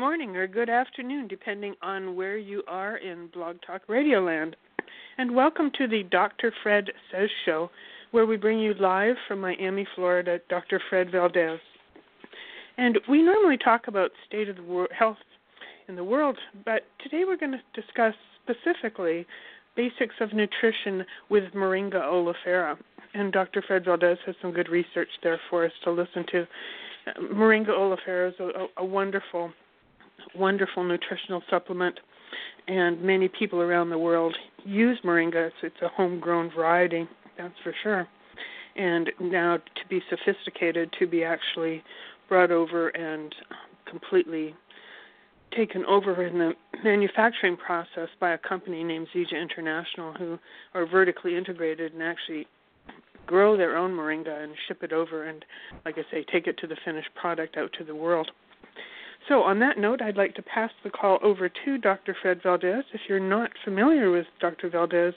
morning or good afternoon, depending on where you are in Blog Talk Radio Land. And welcome to the Dr. Fred Says Show, where we bring you live from Miami, Florida, Dr. Fred Valdes. And we normally talk about state of the wor- health in the world, but today we're going to discuss specifically basics of nutrition with Moringa oleifera. And Dr. Fred Valdes has some good research there for us to listen to. Uh, Moringa oleifera is a, a wonderful, wonderful nutritional supplement, and many people around the world use moringa. It's, it's a homegrown variety, that's for sure. And now to be sophisticated, to be actually brought over and completely taken over in the manufacturing process by a company named Zija International, who are vertically integrated and actually grow their own moringa and ship it over and, like I say, take it to the finished product out to the world. So, on that note, I'd like to pass the call over to Dr. Fred Valdes. If you're not familiar with Dr. Valdes,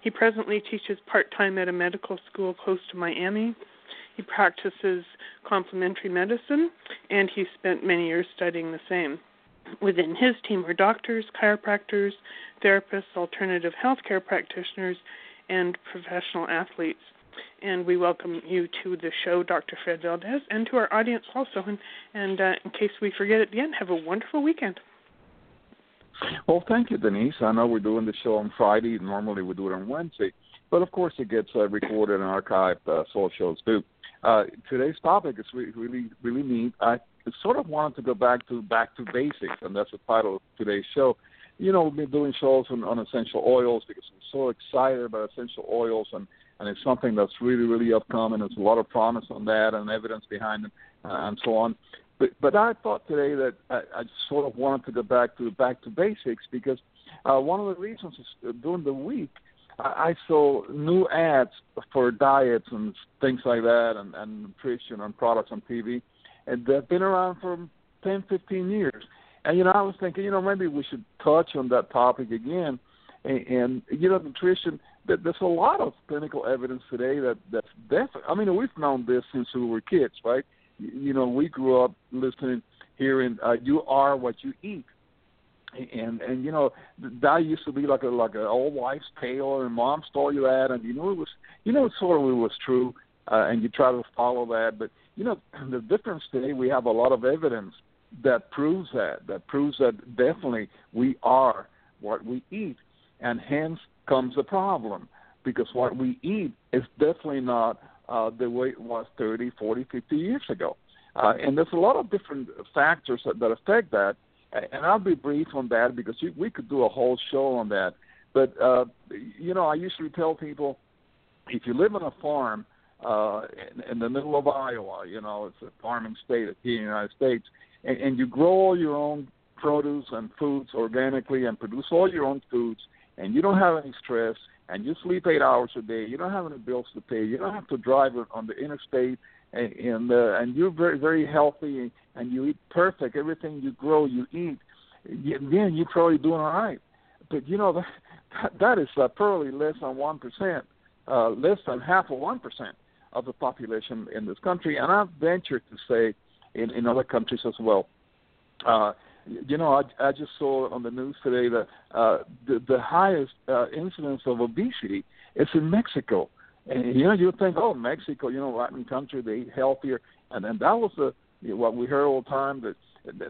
he presently teaches part time at a medical school close to Miami. He practices complementary medicine, and he spent many years studying the same. Within his team are doctors, chiropractors, therapists, alternative healthcare practitioners, and professional athletes and we welcome you to the show, Dr. Fred Valdes, and to our audience also. And, and uh, in case we forget at the end, have a wonderful weekend. Well, thank you, Denise. I know we're doing the show on Friday. Normally we do it on Wednesday, but of course it gets uh, recorded and archived, uh, so shows too. Uh, today's topic is really, really neat. I sort of wanted to go back to back to basics, and that's the title of today's show. You know, we've been doing shows on, on essential oils because I'm so excited about essential oils and and it's something that's really, really upcoming. There's a lot of promise on that and evidence behind it, uh, and so on. But but I thought today that I, I sort of wanted to go back to back to basics because uh, one of the reasons is uh, during the week I, I saw new ads for diets and things like that and, and nutrition and products on TV, and they've been around for 10, 15 years. And you know, I was thinking, you know, maybe we should touch on that topic again. And, and you know, nutrition there's a lot of clinical evidence today that that's definitely. I mean, we've known this since we were kids, right? You know, we grew up listening, hearing, uh, "You are what you eat," and and you know that used to be like a like an old wife's tale, and mom told you that, and you know it was, you know, it sort of was true, uh, and you try to follow that, but you know, the difference today we have a lot of evidence that proves that that proves that definitely we are what we eat, and hence comes the problem because what we eat is definitely not uh, the way it was 30, 40, 50 years ago. Uh, and there's a lot of different factors that, that affect that. And I'll be brief on that because we could do a whole show on that. But, uh, you know, I usually tell people if you live on a farm uh, in, in the middle of Iowa, you know, it's a farming state here in the United States, and, and you grow all your own produce and foods organically and produce all your own foods, and you don't have any stress and you sleep eight hours a day, you don't have any bills to pay, you don't have to drive on the interstate, and and, uh, and you're very very healthy and you eat perfect. Everything you grow, you eat. Then you're probably doing all right. But you know that that is uh, probably less than one percent, uh, less than half of one percent of the population in this country, and I venture to say in in other countries as well. Uh, you know, I, I just saw on the news today that uh, the, the highest uh, incidence of obesity is in Mexico. And you know, you think, oh, Mexico, you know, Latin country, they eat healthier, and then that was the you know, what we heard all the time. That,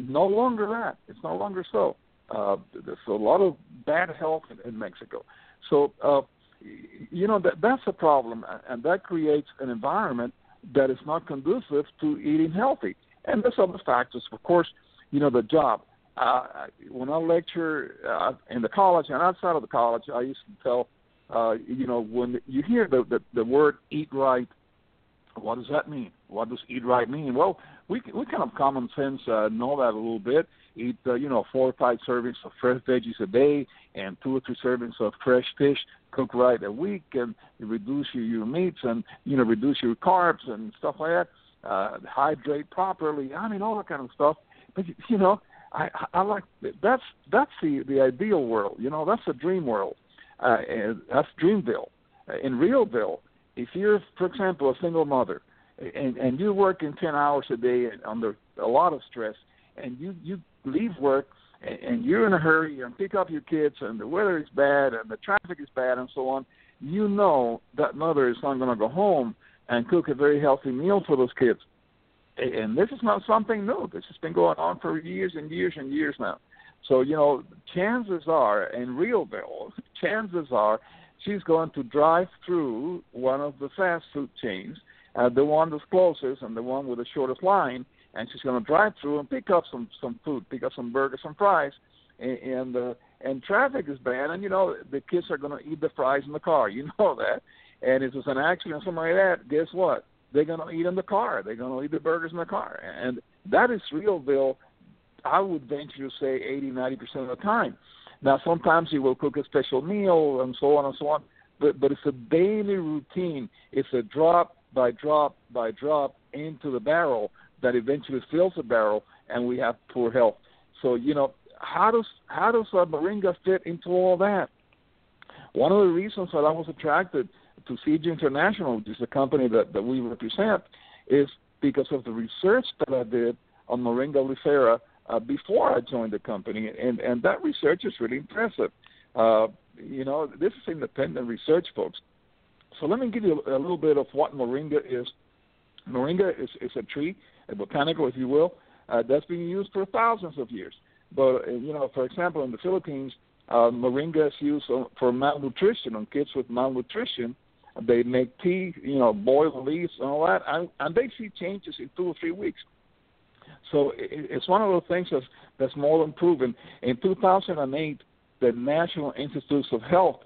no longer that it's no longer so. Uh, there's a lot of bad health in, in Mexico. So, uh, you know, that that's a problem, and that creates an environment that is not conducive to eating healthy. And there's other factors, of course you know, the job. Uh, when I lecture uh, in the college and outside of the college, I used to tell, uh, you know, when you hear the, the the word "eat right," what does that mean? What does "eat right" mean? Well, we we kind of common sense uh, know that a little bit. Eat, uh, you know, four or five servings of fresh veggies a day, and two or three servings of fresh fish cooked right a week, and reduce your, your meats, and you know, reduce your carbs and stuff like that. Uh, hydrate properly. I mean, all that kind of stuff but you know, I I like that's that's the the ideal world. You know, that's a dream world. Uh, and that's Dreamville. Uh, in Realville, if you're, for example, a single mother, and and you're working ten hours a day under a lot of stress, and you you leave work and you're in a hurry and pick up your kids and the weather is bad and the traffic is bad and so on, you know that mother is not going to go home and cook a very healthy meal for those kids. And this is not something new. This has been going on for years and years and years now. So, you know, chances are in Realville, chances are she's going to drive through one of the fast food chains, uh, the one that's closest and the one with the shortest line, and she's going to drive through and pick up some some food, pick up some burgers, some fries, and and, uh, and traffic is bad, and you know the kids are going to eat the fries in the car. You know that, and if there's an accident or something like that, guess what? They're going to eat in the car. They're going to eat the burgers in the car, and that is Realville. I would venture to say 80, 90 percent of the time. Now, sometimes he will cook a special meal and so on and so on, but but it's a daily routine. It's a drop by drop by drop into the barrel that eventually fills the barrel, and we have poor health. So you know, how does how does uh, Moringa fit into all that? One of the reasons that I was attracted to Zija International, which is the company that, that we represent, is because of the research that I did on Moringa oleifera uh, before I joined the company, and and that research is really impressive. Uh, you know, this is independent research, folks. So let me give you a, a little bit of what moringa is. Moringa is, is a tree a botanical, if you will, uh, that's been used for thousands of years. But uh, you know, for example, in the Philippines, uh, moringa is used for malnutrition on kids with malnutrition. They make tea, you know, boil the leaves and all that, and, and they see changes in two or three weeks. So it, it's one of those things that's, that's more than proven. In 2008, the National Institutes of Health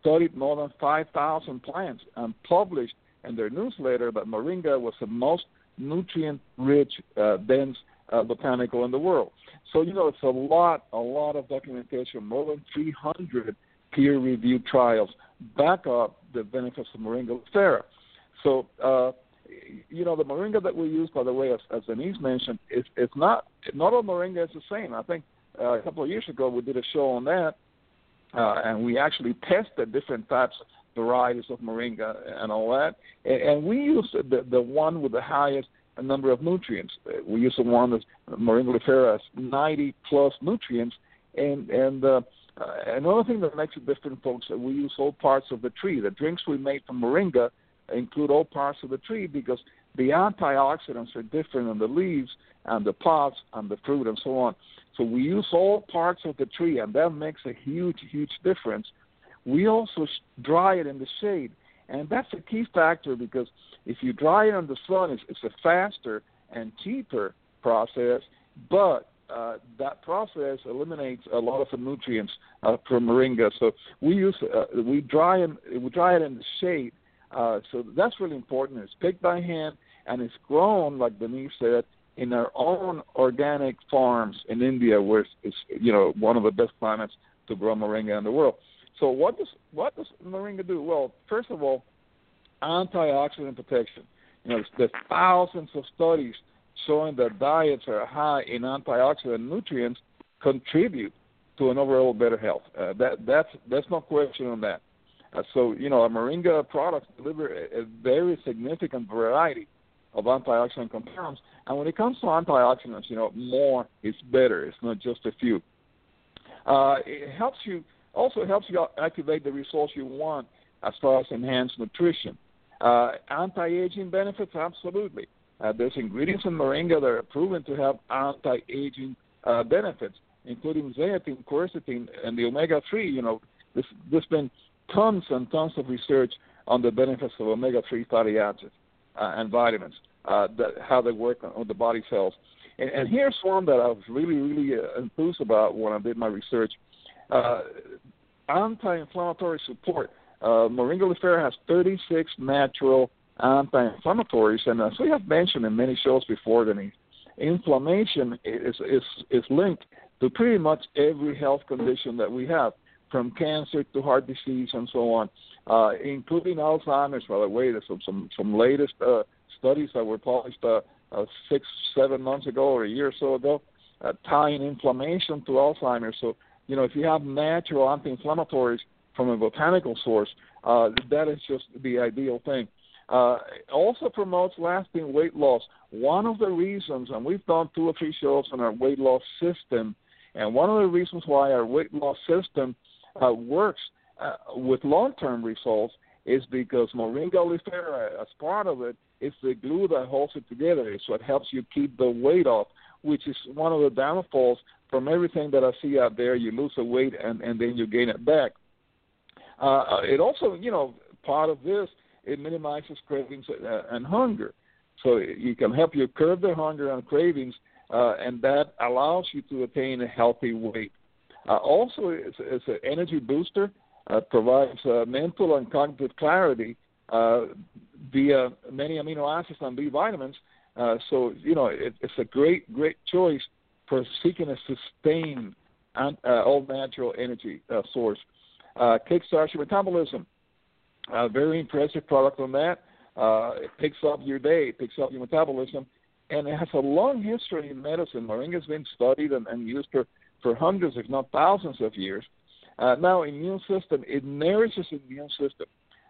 studied more than 5,000 plants and published in their newsletter that moringa was the most nutrient rich, uh, dense uh, botanical in the world. So, you know, it's a lot, a lot of documentation, more than 300 peer reviewed trials back up the benefits of Moringa oleifera. So, uh, you know, the Moringa that we use, by the way, as, as Denise mentioned, is it's not, not all Moringa is the same. I think uh, a couple of years ago we did a show on that, uh, and we actually tested different types varieties of moringa and all that. And, and we use the, the one with the highest number of nutrients. We use the one that's moringa oleifera has 90 plus nutrients. And and uh, uh, another thing that makes it different, folks, we use all parts of the tree. The drinks we make from moringa include all parts of the tree because the antioxidants are different on the leaves and the pods and the fruit and so on. So we use all parts of the tree, and that makes a huge, huge difference we also dry it in the shade. And that's a key factor because if you dry it in the sun, it's, it's a faster and cheaper process, but uh, that process eliminates a lot of the nutrients uh, from moringa. So we use uh, we dry it we dry it in the shade. Uh, so that's really important. It's picked by hand and it's grown, like Denise said, in our own organic farms in India, where it's, it's you know one of the best climates to grow moringa in the world. So what does what does moringa do? Well, first of all, antioxidant protection. You know, there's thousands of studies showing that diets are high in antioxidant nutrients contribute to an overall better health. Uh, that that's that's no question on that. Uh, so you know, a moringa products deliver a, a very significant variety of antioxidant compounds. And when it comes to antioxidants, you know, more is better. It's not just a few. Uh, it helps you also helps you activate the results you want as far as enhanced nutrition. Uh, anti-aging benefits, absolutely. Uh, there's ingredients in moringa that are proven to have anti-aging uh, benefits, including zeaxanthin, quercetin, and the omega-3. You know, there's, there's been tons and tons of research on the benefits of omega-3 fatty acids uh, and vitamins, uh, that, how they work on, on the body cells. And, and, here's one that I was really, really uh, enthused about when I did my research. Uh, anti-inflammatory support. Moringa oleifera has 36 natural anti-inflammatories, and as we have mentioned in many shows before, Denise, inflammation is, is, is linked to pretty much every health condition that we have, from cancer to heart disease and so on, uh, including Alzheimer's. By the way, there's some some, some latest uh, studies that were published uh, uh, six, seven months ago or a year or so ago, uh, tying inflammation to Alzheimer's. So you know, if you have natural anti-inflammatories from a botanical source, uh, that is just the ideal thing. Uh, also promotes lasting weight loss. One of the reasons, and we've done two or three shows on our weight loss system, and one of the reasons why our weight loss system uh, works uh, with long-term results is because Moringa oleifera, as part of it, is the glue that holds it together. It's what helps you keep the weight off, which is one of the downfalls from everything that I see out there. You lose the weight and, and then you gain it back. Uh, it also, you know, part of this, it minimizes cravings uh, and hunger. So you can help you curb the hunger and cravings, uh, and that allows you to attain a healthy weight. Uh, also, it's, it's an energy booster uh, provides uh, mental and cognitive clarity uh, via many amino acids and B vitamins. So you know it, it's a great, great choice for seeking a sustained and all natural energy source. Kickstarts your metabolism. Uh, very impressive product on that. Uh, it picks up your day, it picks up your metabolism, and it has a long history in medicine. Moringa has been studied and, and used for, for hundreds, if not thousands, of years. Uh, now, immune system, it nourishes the immune system.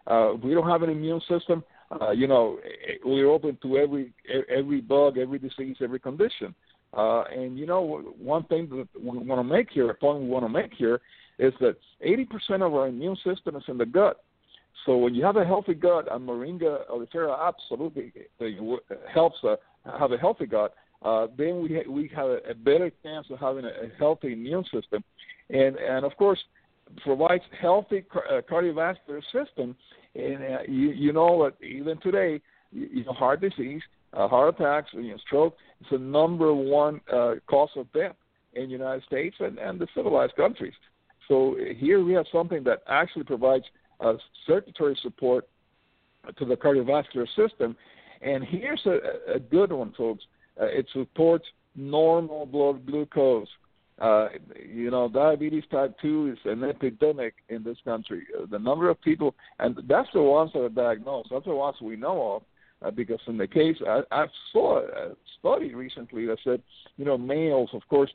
Uh, we don't have an immune system. Uh, you know, we're open to every every bug, every disease, every condition. Uh, and you know, one thing that we want to make here, a point we want to make here, is that 80% of our immune system is in the gut. So when you have a healthy gut, and Moringa oleifera absolutely helps uh, have a healthy gut. Uh, then we ha- we have a, a better chance of having a, a healthy immune system, and and of course provides healthy uh, cardiovascular system. And uh, you, you know that even today, you, you know, heart disease, uh, heart attacks, you know, stroke, it's the number one uh, cause of death in the United States and, and the civilized countries. So here we have something that actually provides uh, circulatory support to the cardiovascular system. And here's a, a good one, folks. Uh, it supports normal blood glucose. Uh, you know, diabetes type 2 is an epidemic in this country. Uh, the number of people, and that's the ones that are diagnosed, that's the ones we know of, uh, because in the case, I, I saw a study recently that said, you know, males, of course,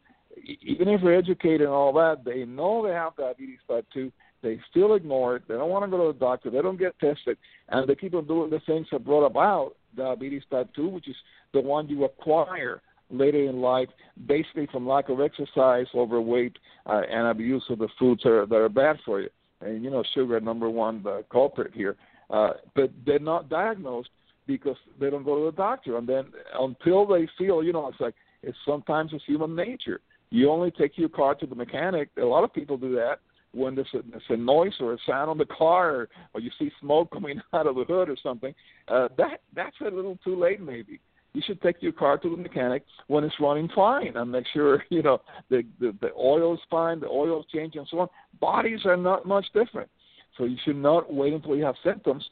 even if they're educated and all that, they know they have diabetes type 2. They still ignore it. They don't want to go to the doctor. They don't get tested. And they keep on doing the things that brought about diabetes type 2, which is the one you acquire later in life, basically from lack of exercise, overweight, uh, and abuse of the foods that are, that are bad for you. And you know, sugar number one the culprit here. Uh, but they're not diagnosed because they don't go to the doctor, and then until they feel, you know, it's like it's sometimes it's human nature. You only take your car to the mechanic. A lot of people do that when there's a, there's a noise or a sound on the car, or, or you see smoke coming out of the hood or something. Uh, that that's a little too late, maybe you should take your car to the mechanic when it's running fine and make sure you know the the, the oil is fine, the oil is changed, and so on. Bodies are not much different, so you should not wait until you have symptoms.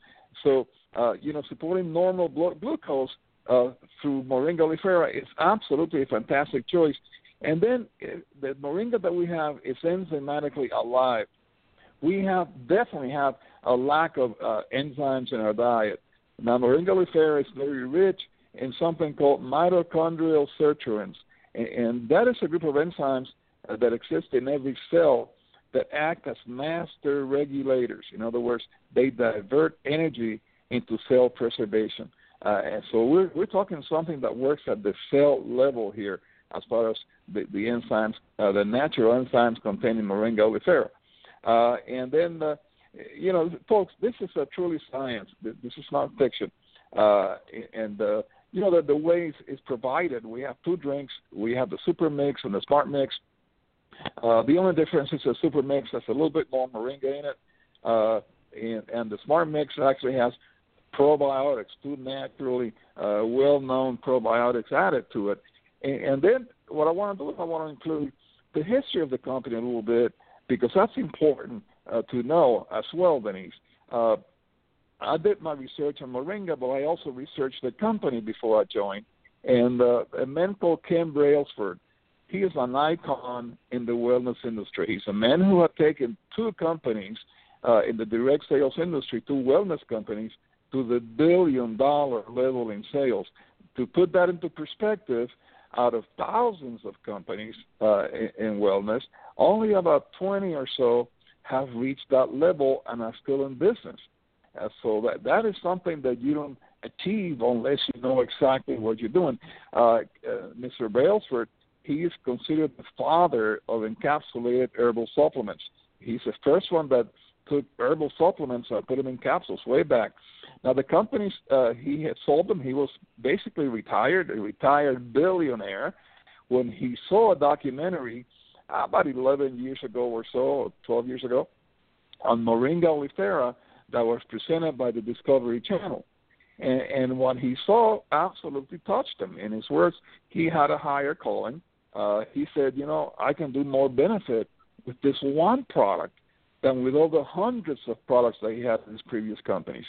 So uh, you know, supporting normal blood glucose uh, through Moringa oleifera is absolutely a fantastic choice. And then uh, the Moringa that we have is enzymatically alive. We have definitely have a lack of uh, enzymes in our diet. Now, Moringa oleifera is very rich in something called mitochondrial sirtuins. And that is a group of enzymes uh, that exist in every cell that act as master regulators. In other words, they divert energy into cell preservation. Uh, and so we're, we're talking something that works at the cell level here as far as the, the enzymes, uh, the natural enzymes containing moringa oleifera. Uh, and then, uh, you know, folks, this is a truly science. This is not fiction. Uh, and uh, you know, the, the way it's provided, we have two drinks. We have the Super Mix and the Smart Mix. Uh, the only difference is the Super Mix has a little bit more moringa in it, uh, and, and the Smart Mix actually has probiotics, two naturally uh, well-known probiotics added to it. And, and then what I want to do is I want to include the history of the company a little bit because that's important uh, to know as well, Denise. Uh, I did my research on Moringa, but I also researched the company before I joined. And uh, a man called Ken Brailsford, he is an icon in the wellness industry. He's a man who had taken two companies uh, in the direct sales industry, two wellness companies, to the billion dollar level in sales. To put that into perspective, out of thousands of companies uh, in, in wellness, only about 20 or so have reached that level and are still in business. So that that is something that you don't achieve unless you know exactly what you're doing. Uh, uh, Mr. Brailsford, he is considered the father of encapsulated herbal supplements. He's the first one that took herbal supplements and put them in capsules way back. Now the companies uh, he had sold them. He was basically retired, a retired billionaire. When he saw a documentary about 11 years ago or so, or 12 years ago, on Moringa oleifera that was presented by the Discovery Channel. And, and what he saw absolutely touched him. In his words, he had a higher calling. Uh, he said, you know, I can do more benefit with this one product than with all the hundreds of products that he had in his previous companies.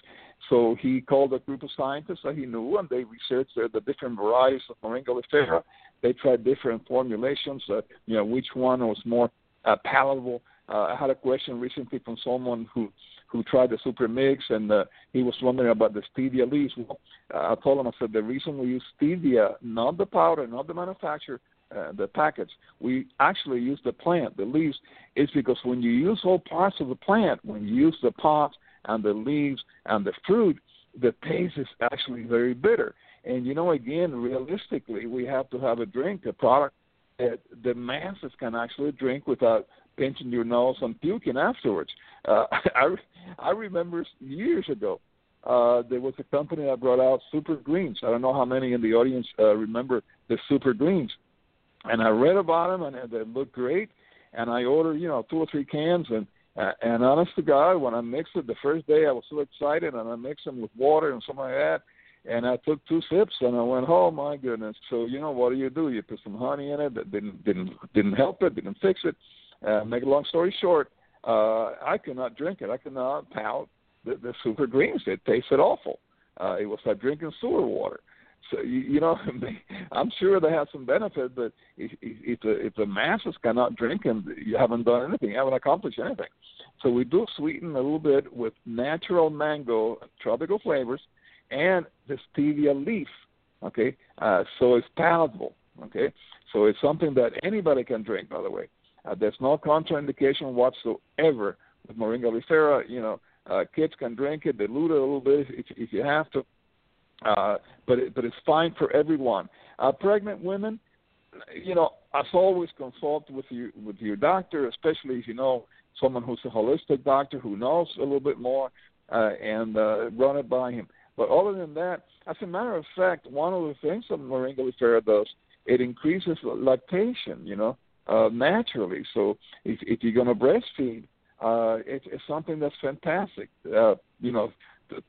So he called a group of scientists that he knew, and they researched the, the different varieties of Moringa oleifera. They tried different formulations, uh, you know, which one was more uh, palatable. Uh, I had a question recently from someone who who tried the super mix, and uh, he was wondering about the stevia leaves. Well, uh, I told him, I said, the reason we use stevia, not the powder, not the manufacturer, uh, the packets, we actually use the plant, the leaves, is because when you use whole parts of the plant, when you use the pods and the leaves and the fruit, the taste is actually very bitter. And you know, again, realistically, we have to have a drink, a product that the masses can actually drink without pinching your nose and puking afterwards. Uh, I I remember years ago uh, there was a company that brought out Super Greens. I don't know how many in the audience uh, remember the Super Greens, and I read about them and they looked great. And I ordered you know two or three cans and. Uh, and honest to God, when I mixed it the first day, I was so excited, and I mixed them with water and something like that. And I took two sips, and I went, "Oh my goodness!" So you know what do you do? You put some honey in it. That didn't didn't didn't help it, didn't fix it. Uh, make a long story short, uh, I could not drink it. I could not pout the, the super greens. It tasted awful. Uh, it was like drinking sewer water. So you, know, I'm sure they have some benefit, but if, if the if the masses cannot drink them, you haven't done anything, you haven't accomplished anything. So we do sweeten a little bit with natural mango, tropical flavors, and the stevia leaf. Okay, uh, so it's palatable. Okay, so it's something that anybody can drink. By the way, uh, there's no contraindication whatsoever with Moringa oleifera. You know, uh, kids can drink it, dilute it a little bit if, if you have to, uh, but it, but it's fine for everyone. Uh, pregnant women, you know, as always, consult with your with your doctor, especially if you know someone who's a holistic doctor who knows a little bit more, uh, and uh, run it by him. But other than that, as a matter of fact, one of the things that Moringa oleifera does, it increases lactation. You know, uh, naturally. So if, if you're going to breastfeed, uh, it, it's something that's fantastic. Uh, you know,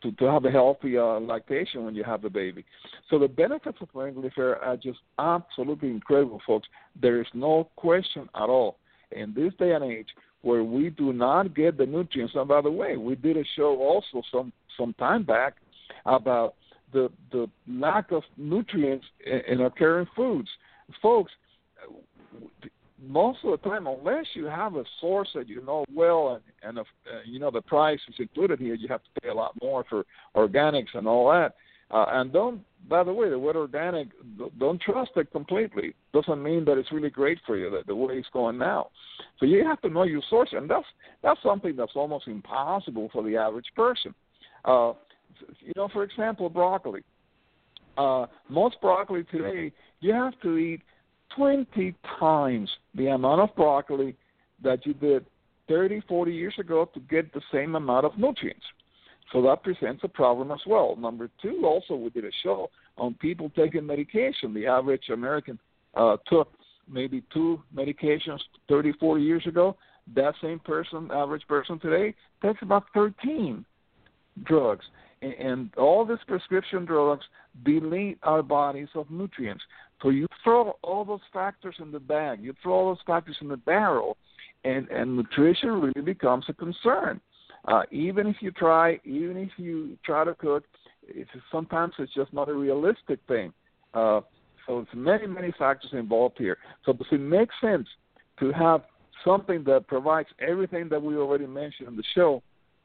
to, to have a healthy uh, lactation when you have a baby. So the benefits of Moringa are just absolutely incredible, folks. There is no question at all. In this day and age, where we do not get the nutrients. And by the way, we did a show also some some time back about the the lack of nutrients in, in our current foods. Folks, most of the time, unless you have a source that you know well and, and uh, you know the price is included here, you have to pay a lot more for organics and all that. Uh, and don't, by the way, the word organic, don't trust it completely. Doesn't mean that it's really great for you the, the way it's going now. So you have to know your source, and that's that's something that's almost impossible for the average person. Uh, you know, for example, broccoli. Uh, most broccoli today, you have to eat 20 times the amount of broccoli that you did 30, 40 years ago to get the same amount of nutrients. So that presents a problem as well. Number two, also, we did a show on people taking medication. The average American uh, took maybe two medications 30, 40 years ago. That same person, average person today, takes about 13 drugs. And, and all these prescription drugs delete our bodies of nutrients. So you throw all those factors in the bag, you throw all those factors in the barrel, and, and nutrition really becomes a concern. Uh, even if you try, even if you try to cook, it's, sometimes it's just not a realistic thing. Uh, so it's many, many factors involved here. So does it make sense to have something that provides everything that we already mentioned in the show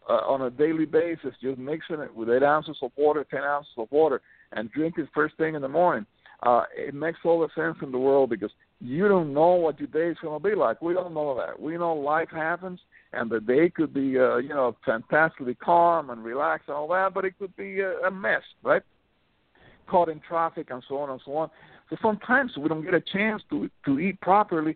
uh, on a daily basis, just mixing it with eight ounces of water, ten ounces of water, and drink it first thing in the morning? Uh, it makes all the sense in the world because you don't know what your day is going to be like. We don't know that. We know life happens, and the day could be, uh, you know, fantastically calm and relaxed and all that, but it could be a, mess, right? Caught in traffic and so on and so on. So sometimes we don't get a chance to to eat properly,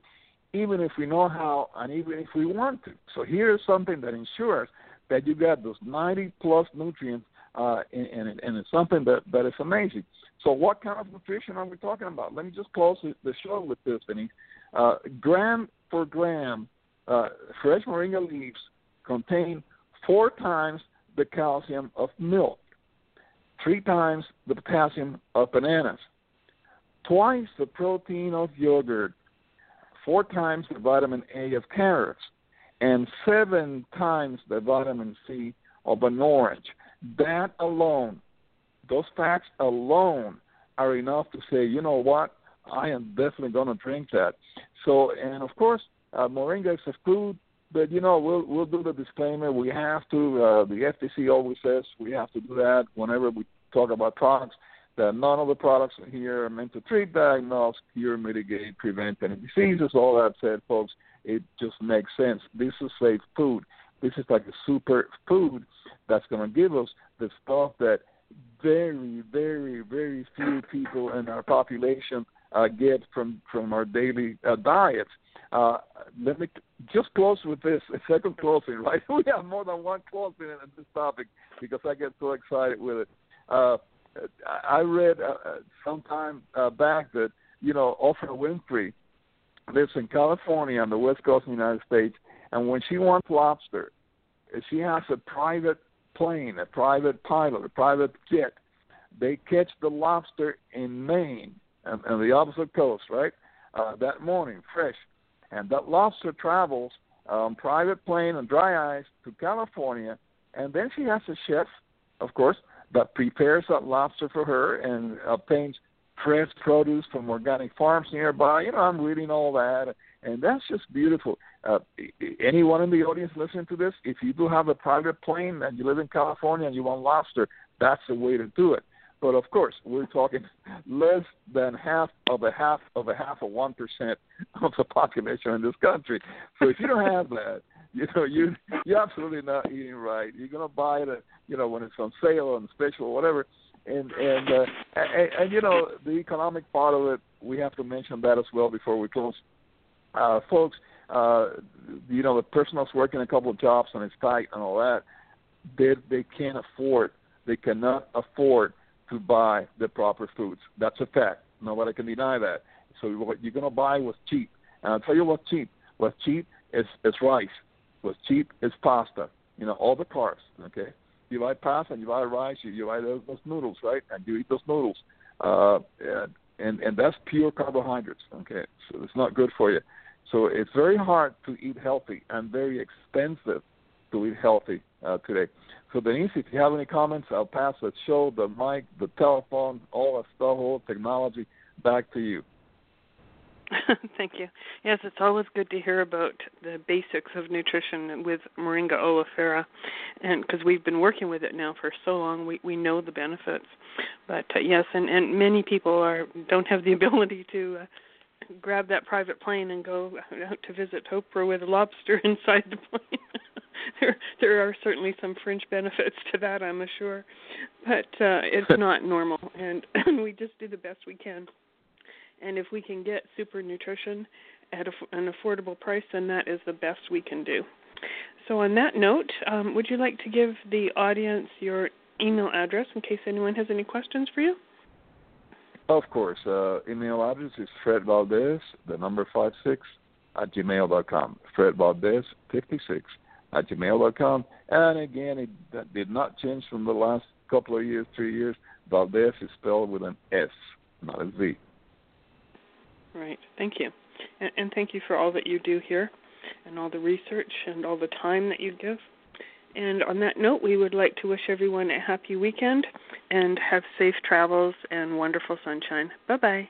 even if we know how and even if we want to. So here is something that ensures that you get those 90 plus nutrients, uh, and, and, and it's something that that is amazing. So what kind of nutrition are we talking about? Let me just close the show with this, Denise. Uh, gram for gram, uh, fresh moringa leaves contain four times the calcium of milk, three times the potassium of bananas, twice the protein of yogurt, four times the vitamin A of carrots, and seven times the vitamin C of an orange. That alone those facts alone are enough to say, you know what, I am definitely going to drink that. So, and of course, uh, moringa is a food, but you know, we'll we'll do the disclaimer. We have to. Uh, the FTC always says we have to do that whenever we talk about products. That none of the products here are meant to treat, diagnose, cure, mitigate, prevent any diseases. All that said, folks, it just makes sense. This is safe food. This is like a super food that's going to give us the stuff that very, very, very few people in our population uh, get from from our daily uh, diets. Uh, let me just close with this a second closing. Right, we have more than one closing in this topic because I get so excited with it. Uh, I read uh, uh some time uh, back that you know Oprah Winfrey lives in California on the west coast of the United States, and when she wants lobster, she has a private plane, a private pilot, a private jet. They catch the lobster in Maine and, and the opposite coast, right? Uh, that morning, fresh, and that lobster travels um, private plane and dry ice to California, and then she has a chef, of course, that prepares that lobster for her and obtains fresh produce from organic farms nearby. You know, I'm reading all that, and that's just beautiful. Uh, anyone in the audience listening to this, if you do have a private plane and you live in California and you want lobster, that's the way to do it. But of course, we're talking less than half of a half of a half of one percent of the population in this country. So if you don't have that, you know you you're absolutely not eating right. You're gonna buy it, you know, when it's on sale and special or whatever. And and, uh, and and you know the economic part of it, we have to mention that as well before we close. Uh, folks, uh, you know, the person that's working a couple of jobs and it's tight and all that, they they can't afford, they cannot afford to buy the proper foods. That's a fact. Nobody can deny that. So what you're gonna buy was cheap, and I'll tell you what's cheap. What's cheap is is rice. What's cheap is pasta. You know, all the carbs. Okay, you buy pasta and you buy rice, you, you buy those, those noodles, right? And you eat those noodles, uh, and and and that's pure carbohydrates. Okay, so it's not good for you. So it's very hard to eat healthy and very expensive to eat healthy uh, today. So Denise, if you have any comments, I'll pass the show, the mic, the telephone, all that stuff, all technology, back to you. Thank you. Yes, it's always good to hear about the basics of nutrition with Moringa oleifera, and because we've been working with it now for so long, we we know the benefits. But uh, yes, and and many people are don't have the ability to uh, grab that private plane and go out to visit Oprah with a lobster inside the plane. there there are certainly some fringe benefits to that, I'm sure, but uh, it's not normal, and, and we just do the best we can. And if we can get super nutrition at a, an affordable price, then that is the best we can do. So, on that note, um, would you like to give the audience your email address in case anyone has any questions for you? Of course. Uh, email address is Fred Valdes, the number five six at gmail.com. Fred Valdes, 56 at gmail.com. And again, it that did not change from the last couple of years, three years. Valdes is spelled with an S, not a Z. Right. Thank you. And, and thank you for all that you do here and all the research and all the time that you give. And on that note, we would like to wish everyone a happy weekend and have safe travels and wonderful sunshine. Bye bye.